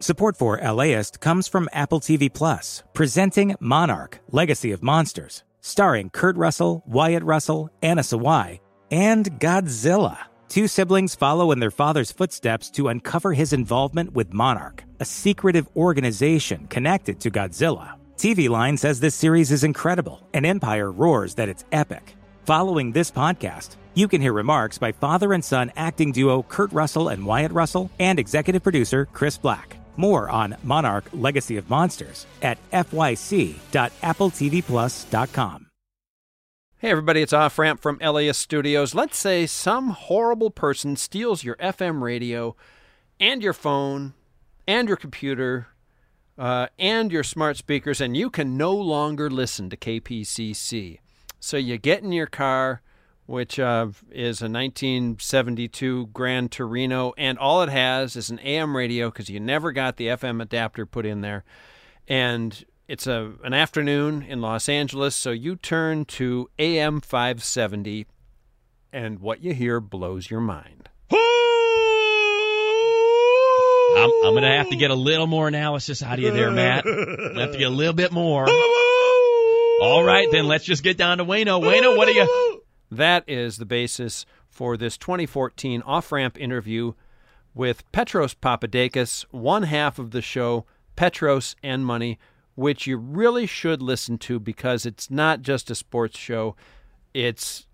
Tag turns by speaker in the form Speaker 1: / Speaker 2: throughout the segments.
Speaker 1: Support for LAist comes from Apple TV Plus, presenting Monarch, Legacy of Monsters, starring Kurt Russell, Wyatt Russell, Anna Sawai, and Godzilla. Two siblings follow in their father's footsteps to uncover his involvement with Monarch, a secretive organization connected to Godzilla. TV Line says this series is incredible, and Empire roars that it's epic. Following this podcast, you can hear remarks by father and son acting duo Kurt Russell and Wyatt Russell and executive producer Chris Black. More on Monarch Legacy of Monsters at fyc.appletvplus.com.
Speaker 2: Hey everybody, it's Off Ramp from LAist Studios. Let's say some horrible person steals your FM radio and your phone and your computer uh, and your smart speakers, and you can no longer listen to KPCC. So you get in your car, which uh, is a 1972 Gran Torino, and all it has is an AM radio because you never got the FM adapter put in there. And it's a an afternoon in Los Angeles, so you turn to AM 570, and what you hear blows your mind.
Speaker 3: I'm, I'm going to have to get a little more analysis out of you there, Matt. I have to get a little bit more. All right, then let's just get down to Wayno. Wayno, what are you?
Speaker 2: That is the basis for this 2014 off ramp interview with Petros Papadakis, one half of the show, Petros and Money, which you really should listen to because it's not just a sports show, it's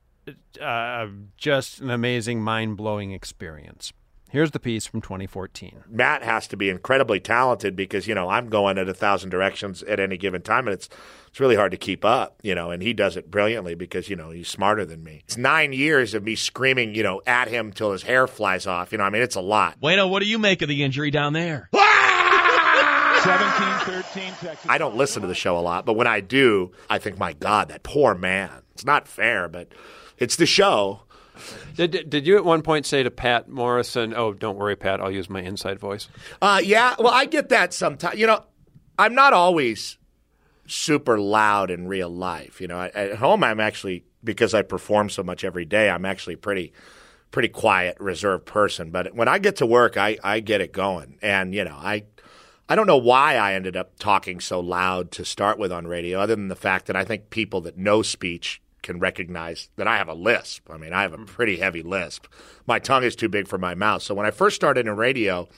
Speaker 2: uh, just an amazing, mind blowing experience. Here's the piece from 2014.
Speaker 4: Matt has to be incredibly talented because you know I'm going at a thousand directions at any given time, and it's it's really hard to keep up, you know. And he does it brilliantly because you know he's smarter than me. It's nine years of me screaming, you know, at him till his hair flies off. You know, I mean, it's a lot.
Speaker 3: Wayno, what do you make of the injury down there? Ah!
Speaker 5: 17 13 Texas.
Speaker 4: I don't listen to the show a lot, but when I do, I think, my God, that poor man. It's not fair, but it's the show.
Speaker 2: Did, did you at one point say to Patt Morrison, "Oh, don't worry, Patt, I'll use my inside voice"?
Speaker 4: Uh, yeah, well, I get that sometimes. You know, I'm not always super loud in real life. You know, at- home, I'm actually because I perform so much every day. I'm actually pretty, pretty quiet, reserved person. But when I get to work, I I get it going, and you know, I. I don't know why I ended up talking so loud to start with on radio, other than the fact that I think people that know speech can recognize that I have a lisp. I mean, I have a mm. pretty heavy lisp. My tongue is too big for my mouth. So when I first started in radio,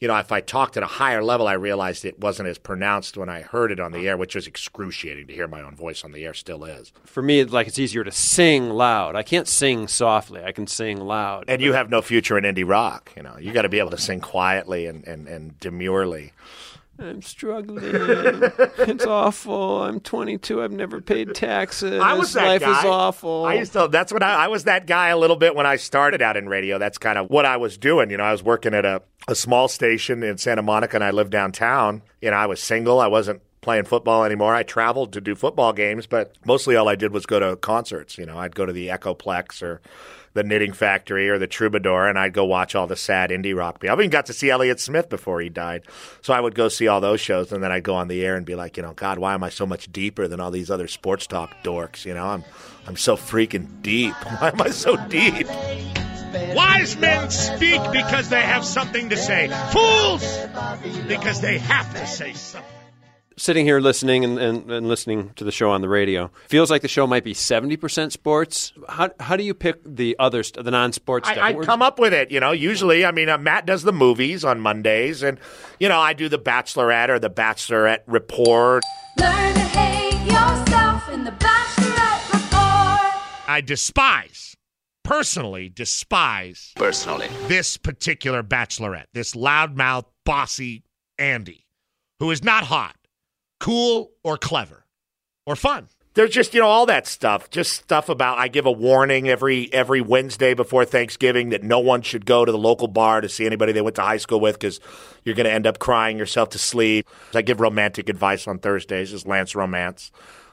Speaker 4: you know, if I talked at a higher level, I realized it wasn't as pronounced when I heard it on the air, which was excruciating to hear my own voice on the air. Still is.
Speaker 2: For me, it's like it's easier to sing loud. I can't sing softly. I can sing loud.
Speaker 4: And you have no future in indie rock. You know, you got to be able to sing quietly and, and, and demurely.
Speaker 2: I'm struggling. it's awful. I'm 22. I've never paid taxes.
Speaker 4: I was that
Speaker 2: Life
Speaker 4: guy.
Speaker 2: is awful.
Speaker 4: I used to. That's what I, I was. That guy a little bit when I started out in radio. That's kind of what I was doing. You know, I was working at a, a small station in Santa Monica, and I lived downtown. You know, I was single. I wasn't playing football anymore. I traveled to do football games, but mostly all I did was go to concerts. You know, I'd go to the Echoplex or the Knitting Factory or the Troubadour, and I'd go watch all the sad indie rock. I even got to see Elliott Smith before he died, so I would go see all those shows, and then I'd go on the air and be like, you know, God, why am I so much deeper than all these other sports talk dorks? You know, I'm I'm so freaking deep. Why am I so deep?
Speaker 5: Wise men speak because they have something to say. Fools because they have to say something.
Speaker 2: Sitting here listening and, and, and listening to the show on the radio, feels like the show might be 70% sports. How, how do you pick the other, st- the non sports stuff?
Speaker 4: I, I
Speaker 2: Where's-
Speaker 4: come up with it, you know. Usually, I mean, uh, Matt does the movies on Mondays, and you know, I do the Bachelorette or the Bachelorette report.
Speaker 6: Learn to hate yourself in the Bachelorette Report.
Speaker 5: I despise, personally despise,
Speaker 7: personally.
Speaker 5: this particular bachelorette, this loudmouth, bossy Andi, who is not hot, cool, or clever, or fun.
Speaker 4: There's just you know all that stuff, just stuff about. I give a warning every every Wednesday before Thanksgiving that no one should go to the local bar to see anybody they went to high school with because you're going to end up crying yourself to sleep. I give romantic advice on Thursdays. Is Lance Romance?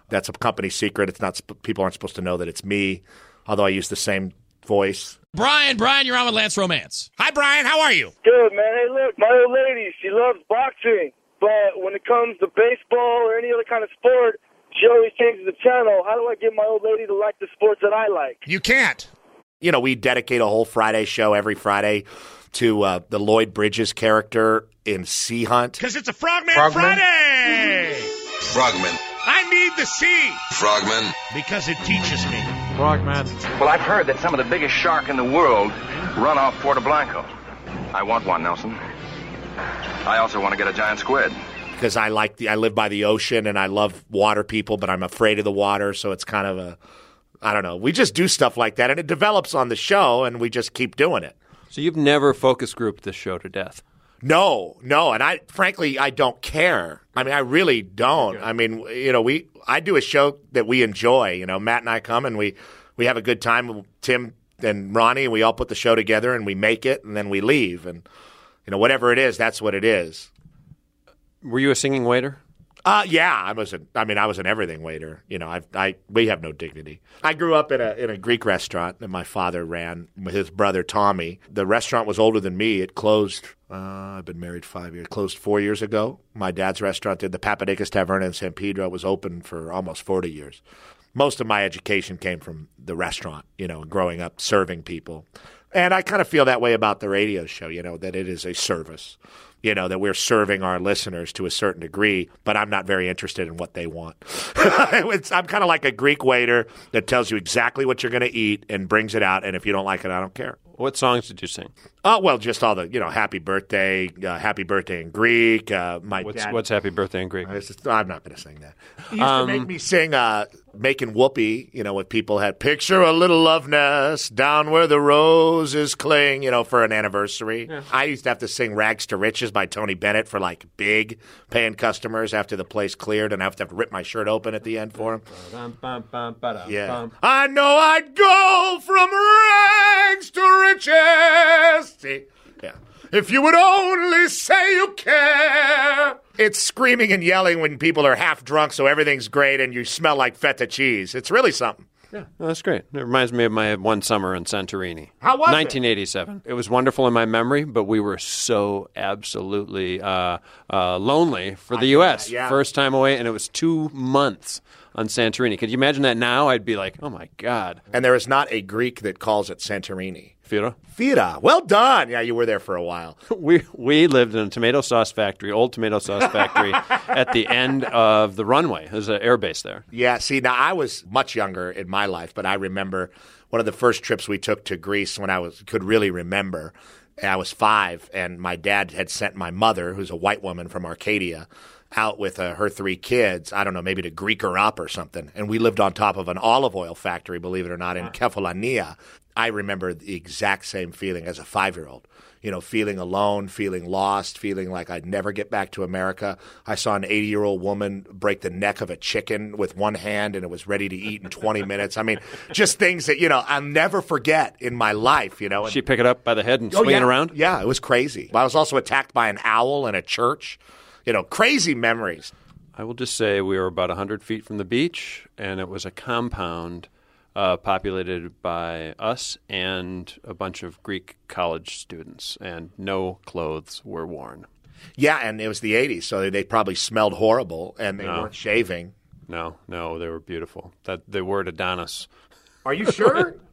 Speaker 4: That's a company secret. It's not people aren't supposed to know that it's me, although I use the same voice.
Speaker 3: Brian, Brian, you're on with Lance Romance.
Speaker 5: Hi, Brian. How are you?
Speaker 8: Good, man. Hey, look, my old lady, she loves boxing. But when it comes to baseball or any other kind of sport, she always changes the channel. How do I get my old lady to like the sports that I like?
Speaker 5: You can't.
Speaker 4: you know, we dedicate a whole Friday show every Friday to uh, the Lloyd Bridges character in Sea Hunt.
Speaker 5: Because it's a Frogman,
Speaker 8: Frogman?
Speaker 5: Friday.
Speaker 7: Frogman.
Speaker 5: I need the sea
Speaker 7: Frogman.
Speaker 5: because it teaches me. Frogman.
Speaker 9: Well, I've heard that some of the biggest shark in the world run off Puerto Blanco. I want one, Nelson. I also want to get a giant squid.
Speaker 4: because I like the I live by the ocean and I love water people, but I'm afraid of the water, so it's kind of a I don't know. We just do stuff like that and it develops on the show and we just keep doing it.
Speaker 2: So you've never focus grouped this show to death.
Speaker 4: No, no, and I frankly I don't care. I mean, I really don't. I mean, you know, we I do a show that we enjoy. You know, Matt and I come and we we have a good time. Tim and Ronnie, and we all put the show together and we make it, and then we leave. And you know, whatever it is, that's what it is.
Speaker 2: Were you a singing waiter?
Speaker 4: Uh, yeah, I was. A, I mean, I was an everything waiter. You know, I, I, we have no dignity. I grew up in a in a Greek restaurant that my father ran with his brother Tommy. The restaurant was older than me. It closed. Uh, I've been married five years. Closed four years ago. My dad's restaurant did. The Papadakis Tavern in San Pedro was open for almost forty years. Most of my education came from the restaurant. You know, growing up serving people, and I kind of feel that way about the radio show. You know, that it is a service you know, that we're serving our listeners to a certain degree, but I'm not very interested in what they want. It's- I'm kind of like a Greek waiter that tells you exactly what you're going to eat and brings it out, and if you don't like it, I don't care.
Speaker 2: What songs did you sing?
Speaker 4: Oh well, just all the you know, happy birthday, uh, happy birthday in Greek. Uh, my
Speaker 2: What's
Speaker 4: dad,
Speaker 2: what's Happy Birthday in Greek?
Speaker 4: it's just- I'm not going to sing that. He used to make me sing uh, "Making Whoopee." You know, when people had picture a little love nest down where the roses cling. You know, for an anniversary. I used to have to sing "Rags to Riches" by Tony Bennett for like big paying customers after the place cleared, and I have to have to rip my shirt open at the end for him. Yeah, I know I'd go from rags to riches. Yeah. If you would only say you care. It's screaming and yelling when people are half drunk, so everything's great and you smell like feta cheese. It's really something.
Speaker 2: Yeah, well, that's great. It reminds me of my one summer in Santorini.
Speaker 4: How was it?
Speaker 2: 1987. It? was wonderful in my memory, but we were so absolutely uh, uh, lonely for the U.S.
Speaker 4: yeah.
Speaker 2: First time away, and it was two months on Santorini. Could you imagine that now? I'd be like, oh my God.
Speaker 4: And there is not a Greek that calls it Santorini.
Speaker 2: Fira?
Speaker 4: Fira. Well done. Yeah, you were there for a while.
Speaker 2: We, we lived in a tomato sauce factory, old tomato sauce factory, at the end of the runway. There's an air base there.
Speaker 4: Yeah, see, now I was much younger in my life, but I remember one of the first trips we took to Greece when I was could really remember. I was five, and my dad had sent my mother, who's a white woman from Arcadia, out with uh, her three kids. I don't know, maybe to Greek her up or something. And we lived on top of an olive oil factory, believe it or not, in Kefalonia. I remember the exact same feeling as a five year old. You know, feeling alone, feeling lost, feeling like I'd never get back to America. I saw an 80 year old woman break the neck of a chicken with one hand and it was ready to eat in 20 minutes. I mean, just things that, you know, I'll never forget in my life, you know. And-
Speaker 2: She pick it up by the head and
Speaker 4: Oh,
Speaker 2: swing it around?
Speaker 4: Yeah, it was crazy. I was also attacked by an owl in a church. You know, crazy memories.
Speaker 2: I will just say we were about 100 feet from the beach, and it was a compound uh, populated by us and a bunch of Greek college students, and no clothes were worn.
Speaker 4: Yeah, and it was the 80s, so they probably smelled horrible and they
Speaker 2: No.
Speaker 4: weren't shaving.
Speaker 2: No, no, they were beautiful. That the word Adonis.
Speaker 4: Are you sure?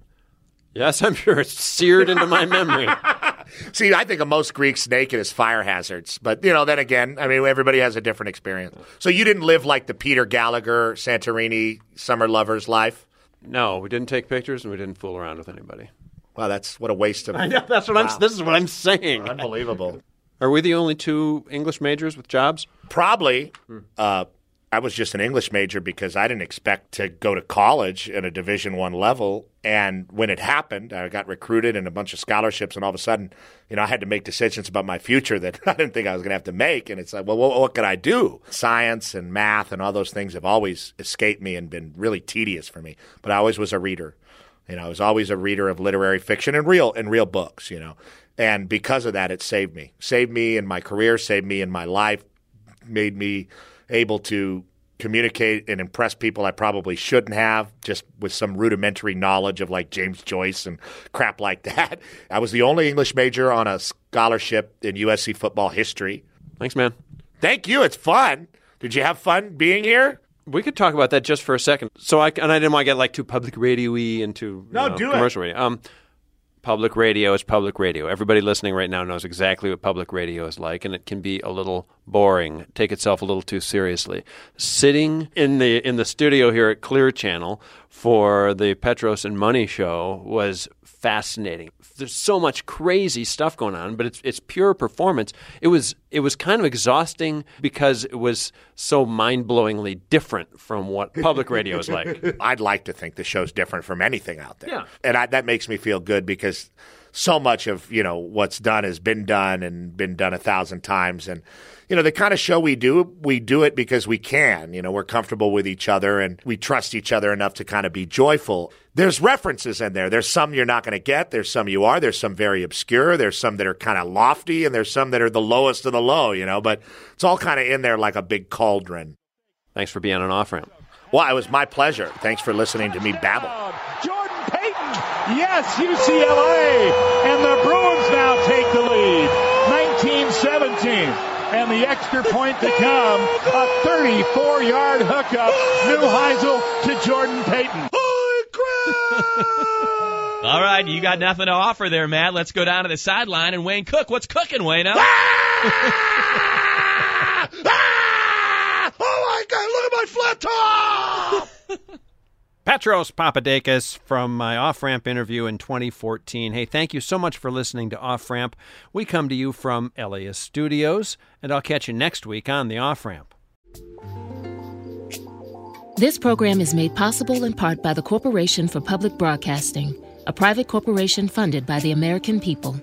Speaker 2: Yes, I'm sure it's seared into my memory.
Speaker 4: See, I think of most Greeks naked as fire hazards. But, you know, then again, I mean, everybody has a different experience. So you didn't live like the Peter Gallagher, Santorini, summer lovers life?
Speaker 2: No, we didn't take pictures and we didn't fool around with anybody.
Speaker 4: Wow, that's what a waste of.
Speaker 2: I know that's what I'm. This is what I'm saying.
Speaker 4: Unbelievable.
Speaker 2: Are we the only two English majors with jobs?
Speaker 4: Probably. Uh, I was just an English major because I didn't expect to go to college at a Division One level. And when it happened, I got recruited and a bunch of scholarships, and all of a sudden, you know, I had to make decisions about my future that I didn't think I was going to have to make. And it's like, well, what, what could I do? Science and math and all those things have always escaped me and been really tedious for me. But I always was a reader. You know, I was always a reader of literary fiction and real and real books. You know, and because of that, it saved me, saved me in my career, saved me in my life, made me able to communicate and impress people I probably shouldn't have, just with some rudimentary knowledge of like James Joyce and crap like that. I was the only English major on a scholarship in USC football history.
Speaker 2: Thanks, man.
Speaker 4: Thank you. It's fun. Did you have fun being here?
Speaker 2: We could talk about that just for a second. So I and I didn't want to get like too public radio-y and too
Speaker 4: No,
Speaker 2: know,
Speaker 4: do it.
Speaker 2: commercial radio. Um, public radio is public radio. Everybody listening right now knows exactly what public radio is like, and it can be a little boring, take itself a little too seriously. Sitting in the in the studio here at Clear Channel for the Petros and Money show was fascinating. There's so much crazy stuff going on, but it's it's pure performance. It was it was kind of exhausting because it was so mind-blowingly different from what public radio is like.
Speaker 4: I'd like to think the show's different from anything out there.
Speaker 2: Yeah.
Speaker 4: And I, that makes me feel good because so much of, you know, what's done has been done and been done a thousand times. And, you know, the kind of show we do, we do it because we can. You know, we're comfortable with each other and we trust each other enough to kind of be joyful. There's references in there. There's some you're not going to get. There's some you are. There's some very obscure. There's some that are kind of lofty and there's some that are the lowest of the low, you know, but it's all kind of in there like a big cauldron.
Speaker 2: Thanks for being on off ramp.
Speaker 4: Well, it was my pleasure. Thanks for listening to me babble.
Speaker 7: Jordan Payton, yes, UCLA, and the Bruins now take the lead, 19-17 And the extra point to come, a 34-yard hookup, Neuheisel to Jordan Payton. Holy crap!
Speaker 3: All right, you got nothing to offer there, Matt. Let's go down to the sideline and Wayne Cook. What's cooking, Wayne?
Speaker 5: Ah! Oh my God! Look at my flat top.
Speaker 2: Petros Papadakis from my off ramp interview in 2014. Hey, thank you so much for listening to Off Ramp. We come to you from LAist Studios, and I'll catch you next week on the Off Ramp.
Speaker 10: This program is made possible in part by the Corporation for Public Broadcasting, a private corporation funded by the American people.